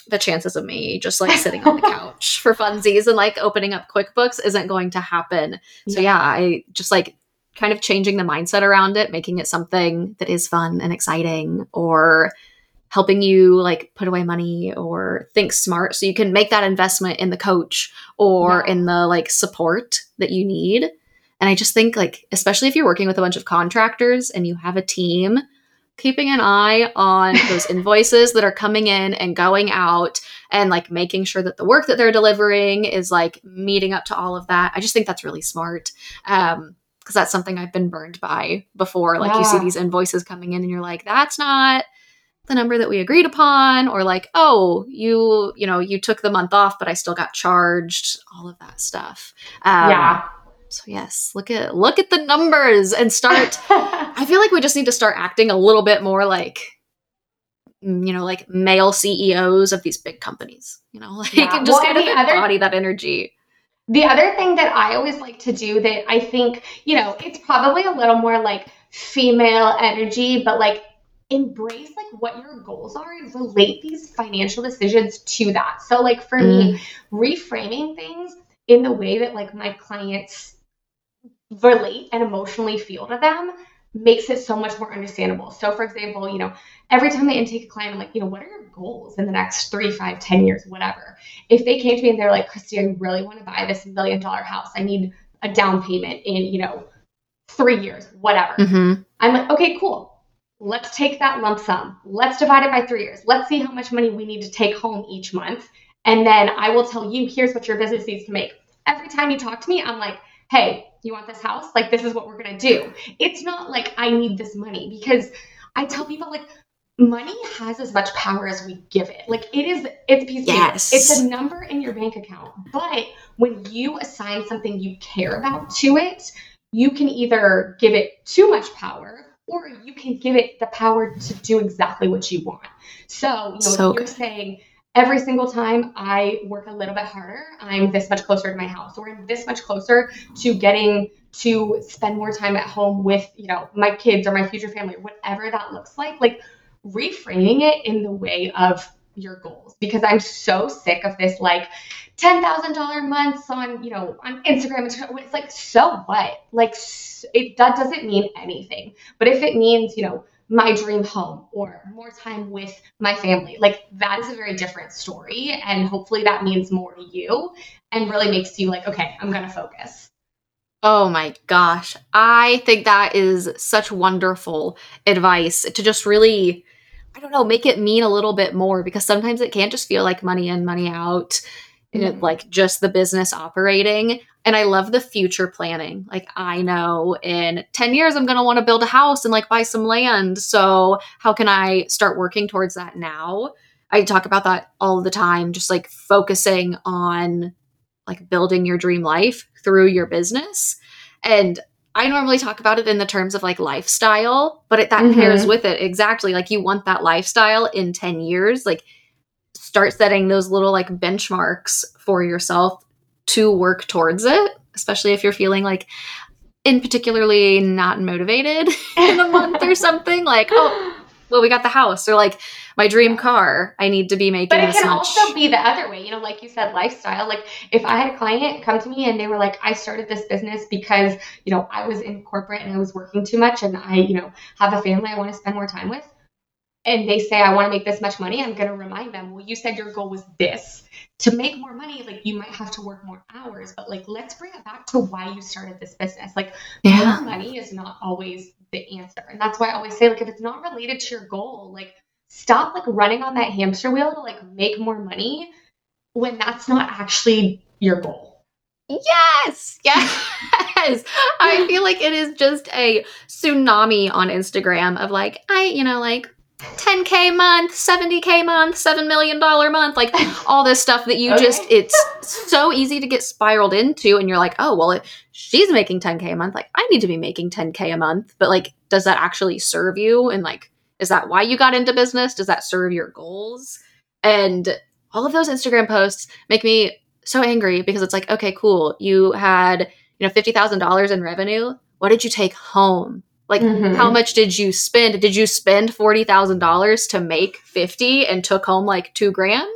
the chances of me just like sitting on the couch for funsies and like opening up QuickBooks isn't going to happen. So yeah, I just like kind of changing the mindset around it, making it something that is fun and exciting or helping you like put away money or think smart so you can make that investment in the coach or yeah. in the like support that you need. And I just think like especially if you're working with a bunch of contractors and you have a team, keeping an eye on those invoices that are coming in and going out and like making sure that the work that they're delivering is like meeting up to all of that. I just think that's really smart. Um because that's something I've been burned by before. Like yeah. you see these invoices coming in and you're like, that's not the number that we agreed upon or like oh you you know you took the month off but i still got charged all of that stuff um, yeah so yes look at look at the numbers and start i feel like we just need to start acting a little bit more like mm, you know like male ceos of these big companies you know like yeah. just well, kind of embody that energy the other thing that i always like to do that i think you know it's probably a little more like female energy but like embrace like what your goals are and relate these financial decisions to that. So like for mm. me, reframing things in the way that like my clients relate and emotionally feel to them makes it so much more understandable. So for example, you know, every time I intake a client, I'm like, you know, what are your goals in the next three, five, ten years, whatever. If they came to me and they're like, Christy, I really want to buy this million dollar house. I need a down payment in, you know, three years, whatever. Mm-hmm. I'm like, okay, cool let's take that lump sum. Let's divide it by three years. Let's see how much money we need to take home each month. And then I will tell you, here's what your business needs to make. Every time you talk to me, I'm like, hey, you want this house? Like, this is what we're going to do. It's not like I need this money because I tell people, like, money has as much power as we give it. Like, it is, it's a piece yes. It's a number in your bank account. But when you assign something you care about to it, you can either give it too much power or you can give it the power to do exactly what you want. So, you know, so you're saying every single time I work a little bit harder, I'm this much closer to my house, or I'm this much closer to getting to spend more time at home with, you know, my kids or my future family, whatever that looks like. Like reframing it in the way of your goals because I'm so sick of this like ten thousand dollar months on you know on Instagram. It's like so what? Like it that doesn't mean anything. But if it means you know my dream home or more time with my family, like that is a very different story, and hopefully that means more to you and really makes you like okay, I'm gonna focus. Oh my gosh. I think that is such wonderful advice to just really I don't know, make it mean a little bit more because sometimes it can't just feel like money in, money out, mm-hmm. and like just the business operating. And I love the future planning. Like I know in 10 years I'm going to want to build a house and like buy some land. So how can I start working towards that now? I talk about that all the time, just like focusing on like building your dream life through your business. And I normally talk about it in the terms of like lifestyle, but it, that mm-hmm. pairs with it exactly. Like you want that lifestyle in 10 years, like start setting those little like benchmarks for yourself to work towards it, especially if you're feeling like in particularly not motivated in a month or something like, oh, well, we got the house or like my dream car. I need to be making. But it can much. also be the other way. You know, like you said, lifestyle. Like if I had a client come to me and they were like, I started this business because you know I was in corporate and I was working too much, and I you know have a family I want to spend more time with. And they say I want to make this much money. I'm going to remind them. Well, you said your goal was this to make more money. Like you might have to work more hours, but like let's bring it back to why you started this business. Like yeah. more money is not always the answer. And that's why I always say, like, if it's not related to your goal, like, stop like running on that hamster wheel to like make more money when that's not actually your goal. Yes, yes. I feel like it is just a tsunami on Instagram of like, I, you know, like 10k month 70k month 7 million dollar month like all this stuff that you okay. just it's so easy to get spiraled into and you're like oh well if she's making 10k a month like i need to be making 10k a month but like does that actually serve you and like is that why you got into business does that serve your goals And all of those Instagram posts make me so angry because it's like, okay, cool. You had, you know, $50,000 in revenue. What did you take home? Like, Mhm. how much did you spend? Did you spend $40,000 to make 50 and took home like two grand?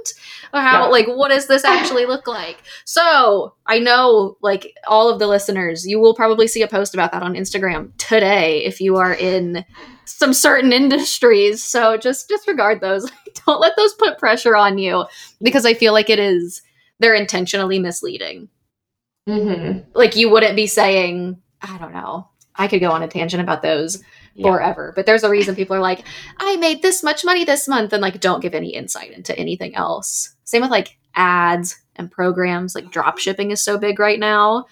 Or how, Yeah. like, what does this actually look like? So I know, like, all of the listeners, you will probably see a post about that on Instagram today if you are in some certain industries. So just disregard those. Don't let those put pressure on you because I feel like it is, they're intentionally misleading. Mhm. Like, you wouldn't be saying, I don't know. I could go on a tangent about those Yeah. forever. But there's a reason people are like, I made this much money this month and like don't give any insight into anything else. Same with like ads and programs. Like drop shipping is so big right now.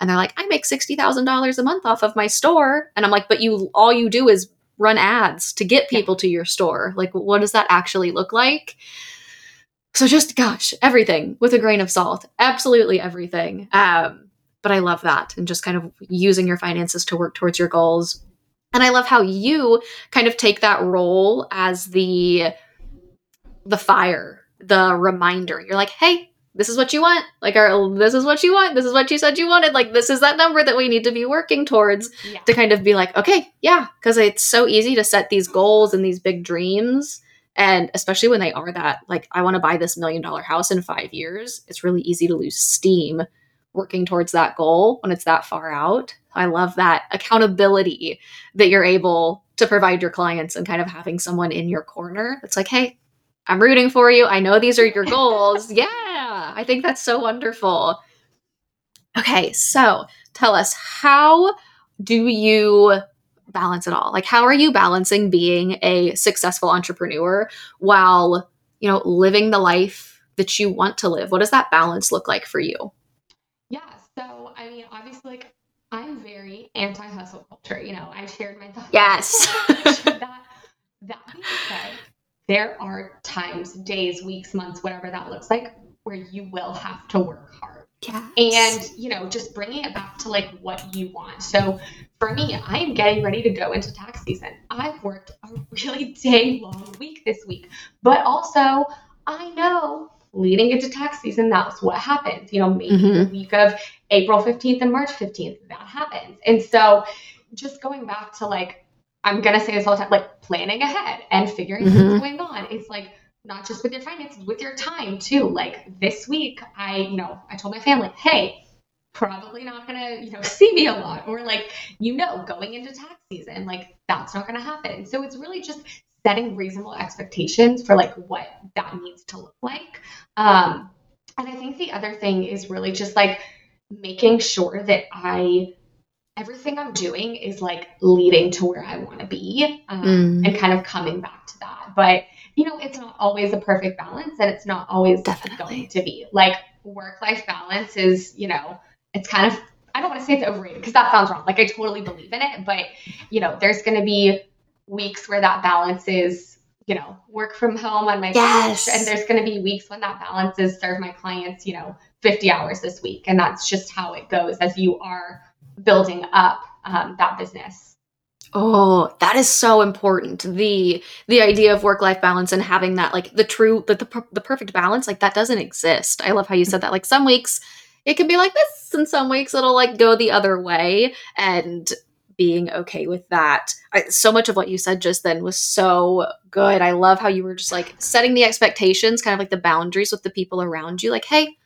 And they're like, I make $60,000 a month off of my store. And I'm like, but you, all you do is run ads to get Yeah. people to your store. Like, what does that actually look like? So just, gosh, everything with a grain of salt. Absolutely everything. Um, but I love that and just kind of using your finances to work towards your goals. And I love how you kind of take that role as the the fire, the reminder. You're like, "Hey, this is what you want. Like our this is what you want. This is what you said you wanted. Like this is that number that we need to be working towards." Yeah. To kind of be like, "Okay, yeah," cuz it's so easy to set these goals and these big dreams and especially when they are that like I want to buy this million dollar house in 5 years, it's really easy to lose steam working towards that goal when it's that far out. I love that accountability that you're able to provide your clients and kind of having someone in your corner. It's like, hey, I'm rooting for you. I know these are your goals. yeah, I think that's so wonderful. Okay, so tell us, how do you balance it all? Like, how are you balancing being a successful entrepreneur while, you know, living the life that you want to live? What does that balance look like for you? Yeah. So, I mean, obviously, like, I'm very anti hustle culture. You know, I shared my thoughts. Yes. that, that being said, there are times, days, weeks, months, whatever that looks like, where you will have to work hard. Yeah. And, you know, just bringing it back to like what you want. So for me, I am getting ready to go into tax season. I've worked a really dang long week this week, but also I know leading into tax season, that's what happens. You know, maybe the Mhm. week of April 15th and March 15th, that happens. And so just going back to like, I'm going to say this all the time, like planning ahead and figuring Mhm. what's going on. It's like, not just with your finances, with your time too. Like this week, I, you know, I told my family, hey, probably not gonna, you know, see me a lot. Or like, you know, going into tax season, like that's not gonna happen. So it's really just setting reasonable expectations for like what that needs to look like. Um, and I think the other thing is really just like making sure that I everything I'm doing is like leading to where I want to be um, Mm. and kind of coming back to that. But you know, it's not always a perfect balance and it's not always Definitely. going to be. Like work life balance is, you know, it's kind of I don't want to say it's overrated because that sounds wrong. Like I totally believe in it, but you know, there's going to be weeks where that balance is, you know, work from home on my Yes. couch and there's going to be weeks when that balance is serve my clients, you know, 50 hours this week and that's just how it goes as you are building up um, that business. Oh, that is so important. The the idea of work life balance and having that like the true the, the the perfect balance like that doesn't exist. I love how you said that. Like some weeks it can be like this, and some weeks it'll like go the other way, and being okay with that. I, so much of what you said just then was so good. I love how you were just like setting the expectations, kind of like the boundaries with the people around you. Like, hey,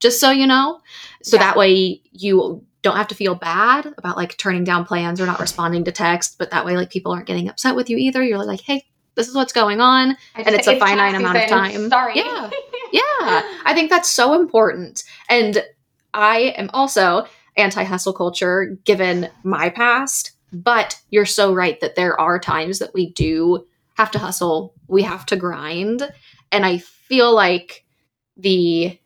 just so you know, so Yeah. that way you don't have to feel bad about like turning down plans or not responding to text, but that way like people aren't getting upset with you either. You're like, hey, this is what's going on. And it's a finite amount of time. Sorry. Yeah. Yeah, I think that's so important. And I am also anti hustle culture given my past, but you're so right that there are times that we do have to hustle, we have to grind. And I feel like the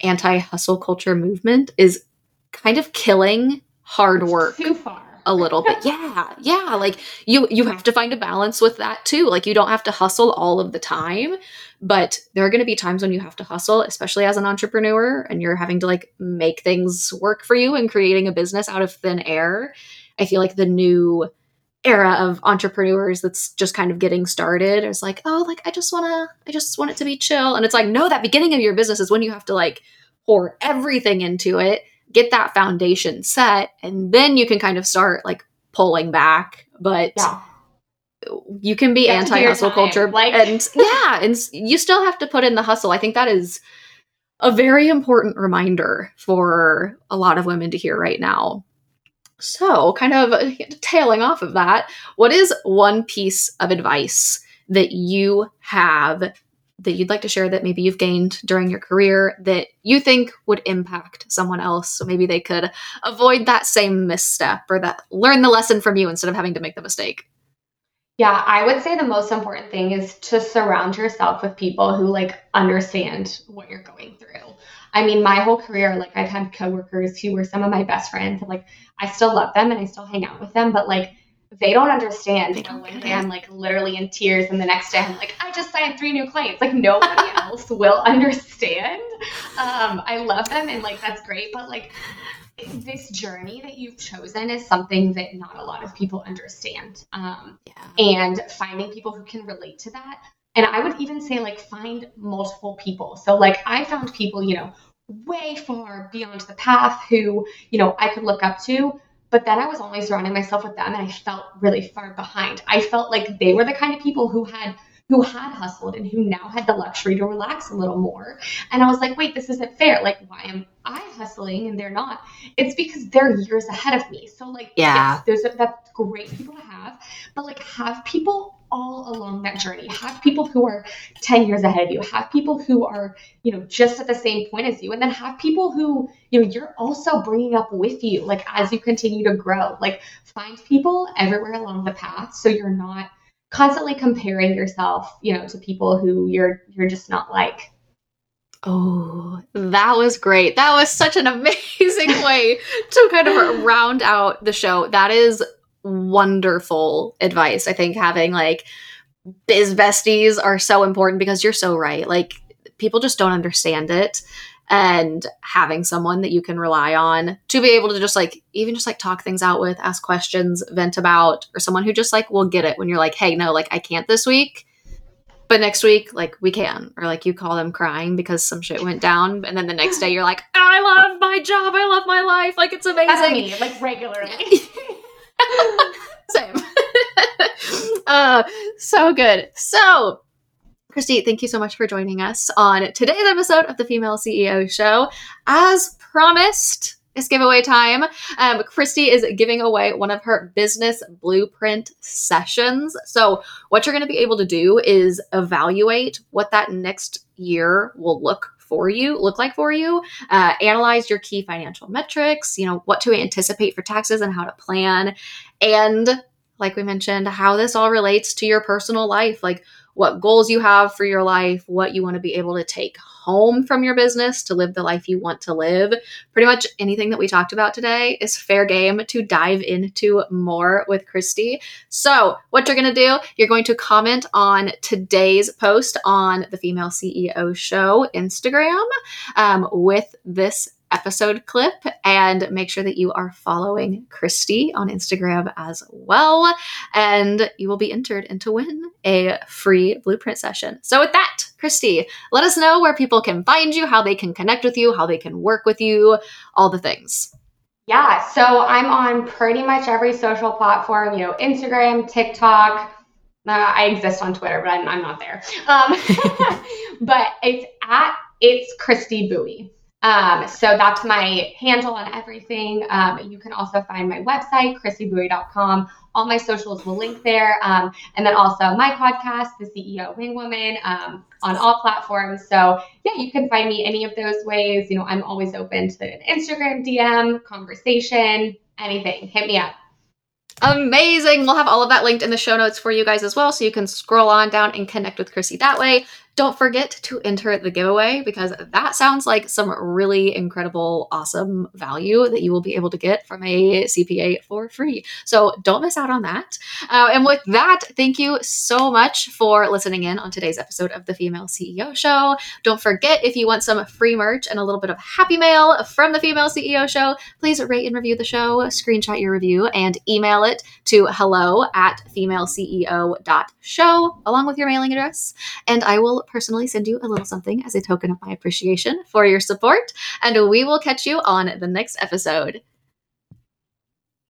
anti hustle culture movement is kind of killing hard work Too far. A little bit. Yeah. Yeah, like you you have to find a balance with that too. Like you don't have to hustle all of the time, but there are going to be times when you have to hustle, especially as an entrepreneur and you're having to like make things work for you and creating a business out of thin air. I feel like the new era of entrepreneurs that's just kind of getting started. It's like, oh, like I just want to, I just want it to be chill. And it's like, no, that beginning of your business is when you have to like pour everything into it, get that foundation set, and then you can kind of start like pulling back. But yeah. you can be anti hustle culture. Like- and yeah, and you still have to put in the hustle. I think that is a very important reminder for a lot of women to hear right now so, kind of uh, tailing off of that, what is one piece of advice that you have that you'd like to share that maybe you've gained during your career that you think would impact someone else so maybe they could avoid that same misstep or that learn the lesson from you instead of having to make the mistake yeah i would say the most important thing is to surround yourself with people who like understand what you're going through I mean, my whole career, like I've had coworkers who were some of my best friends. And, like I still love them and I still hang out with them, but like they don't understand. They don't day I'm like literally in tears, and the next day I'm like, I just signed three new clients. Like nobody else will understand. Um, I love them and like that's great, but like this journey that you've chosen is something that not a lot of people understand. Um, yeah. And finding people who can relate to that and I would even say, like, find multiple people. So, like, I found people, you know, way far beyond the path who, you know, I could look up to. But then I was only surrounding myself with them and I felt really far behind. I felt like they were the kind of people who had who had hustled and who now had the luxury to relax a little more. And I was like, wait, this isn't fair. Like, why am I hustling and they're not? It's because they're years ahead of me. So like, yeah, yes, there's that's great people to have, but like have people all along that journey. Have people who are 10 years ahead of you. Have people who are, you know, just at the same point as you. And then have people who, you know, you're also bringing up with you, like as you continue to grow. Like find people everywhere along the path so you're not constantly comparing yourself, you know, to people who you're you're just not like. Oh, that was great. That was such an amazing way to kind of round out the show. That is wonderful advice. I think having like biz besties are so important because you're so right. Like people just don't understand it and having someone that you can rely on to be able to just like even just like talk things out with, ask questions, vent about or someone who just like will get it when you're like, "Hey, no, like I can't this week." But next week, like we can, or like you call them crying because some shit went down, and then the next day you're like, "I love my job, I love my life, like it's amazing." That's me, like regularly. Same. uh, so good. So, Christy, thank you so much for joining us on today's episode of the Female CEO Show. As promised, it's giveaway time. Um, Christy is giving away one of her business blueprint sessions. So, what you're going to be able to do is evaluate what that next year will look for you look like for you uh, analyze your key financial metrics you know what to anticipate for taxes and how to plan. And like we mentioned how this all relates to your personal life. Like what goals you have for your life, what you want to be able to take home from your business to live the life you want to live. Pretty much anything that we talked about today is fair game to dive into more with Christy. So, what you're going to do, you're going to comment on today's post on the Female CEO Show Instagram um, with this episode clip and make sure that you are following Christy on Instagram as well. And you will be entered into win a free blueprint session. So, with that, Christy, let us know where people can find you, how they can connect with you, how they can work with you, all the things. Yeah, so I'm on pretty much every social platform, you know, Instagram, TikTok. Uh, I exist on Twitter, but I'm, I'm not there. Um, but it's at it's Christy Bowie. Um, so that's my handle on everything. Um, you can also find my website, christybowie.com. All my socials will link there. Um, and then also my podcast, The CEO Wing Woman, um, on all platforms. So yeah, you can find me any of those ways. You know, I'm always open to an Instagram DM, conversation, anything. Hit me up. Amazing. We'll have all of that linked in the show notes for you guys as well. So you can scroll on down and connect with Chrissy that way. Don't forget to enter the giveaway because that sounds like some really incredible, awesome value that you will be able to get from a CPA for free. So don't miss out on that. Uh, and with that, thank you so much for listening in on today's episode of the Female CEO Show. Don't forget if you want some free merch and a little bit of happy mail from the Female CEO Show, please rate and review the show, screenshot your review, and email it to hello at femaleceo.show along with your mailing address. And I personally send you a little something as a token of my appreciation for your support. And we will catch you on the next episode.